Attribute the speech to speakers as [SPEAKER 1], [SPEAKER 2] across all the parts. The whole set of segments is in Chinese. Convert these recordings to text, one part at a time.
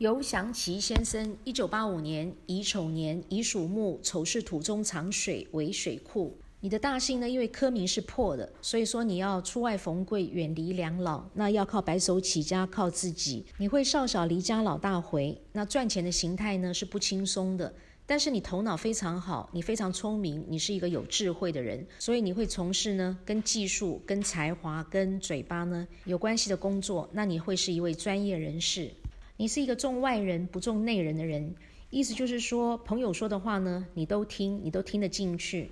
[SPEAKER 1] 游祥奇先生，一九八五年乙丑年乙属木，丑是土中藏水为水库。你的大姓呢，因为科名是破的，所以说你要出外逢贵，远离两老，那要靠白手起家，靠自己。你会少小离家老大回，那赚钱的形态呢是不轻松的。但是你头脑非常好，你非常聪明，你是一个有智慧的人，所以你会从事呢跟技术、跟才华、跟嘴巴呢有关系的工作。那你会是一位专业人士。你是一个重外人不重内人的人，意思就是说，朋友说的话呢，你都听，你都听得进去。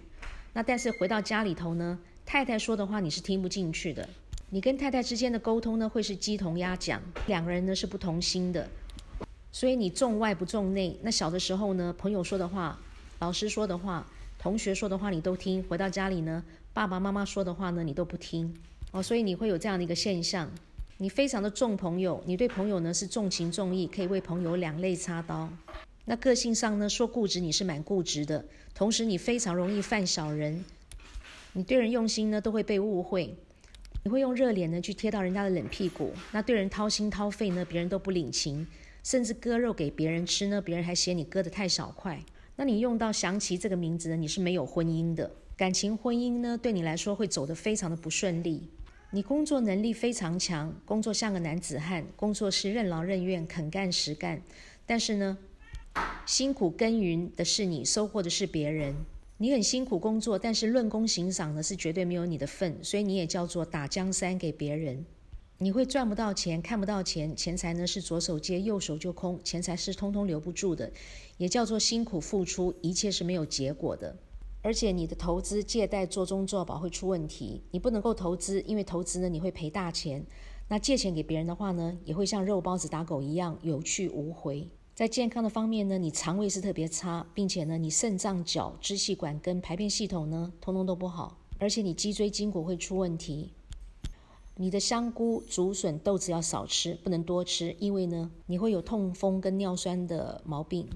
[SPEAKER 1] 那但是回到家里头呢，太太说的话你是听不进去的。你跟太太之间的沟通呢，会是鸡同鸭讲，两个人呢是不同心的。所以你重外不重内。那小的时候呢，朋友说的话、老师说的话、同学说的话你都听，回到家里呢，爸爸妈妈说的话呢你都不听。哦，所以你会有这样的一个现象。你非常的重朋友，你对朋友呢是重情重义，可以为朋友两肋插刀。那个性上呢，说固执你是蛮固执的，同时你非常容易犯小人。你对人用心呢都会被误会，你会用热脸呢去贴到人家的冷屁股。那对人掏心掏肺呢，别人都不领情，甚至割肉给别人吃呢，别人还嫌你割的太少块。那你用到祥奇这个名字呢，你是没有婚姻的，感情婚姻呢对你来说会走得非常的不顺利。你工作能力非常强，工作像个男子汉，工作是任劳任怨、肯干实干。但是呢，辛苦耕耘的是你，收获的是别人。你很辛苦工作，但是论功行赏呢，是绝对没有你的份，所以你也叫做打江山给别人。你会赚不到钱，看不到钱，钱财呢是左手接右手就空，钱财是通通留不住的，也叫做辛苦付出，一切是没有结果的。而且你的投资借贷做中做保会出问题，你不能够投资，因为投资呢你会赔大钱。那借钱给别人的话呢，也会像肉包子打狗一样有去无回。在健康的方面呢，你肠胃是特别差，并且呢你肾脏、脚、支气管跟排便系统呢通通都不好，而且你脊椎筋骨会出问题。你的香菇、竹笋、豆子要少吃，不能多吃，因为呢你会有痛风跟尿酸的毛病。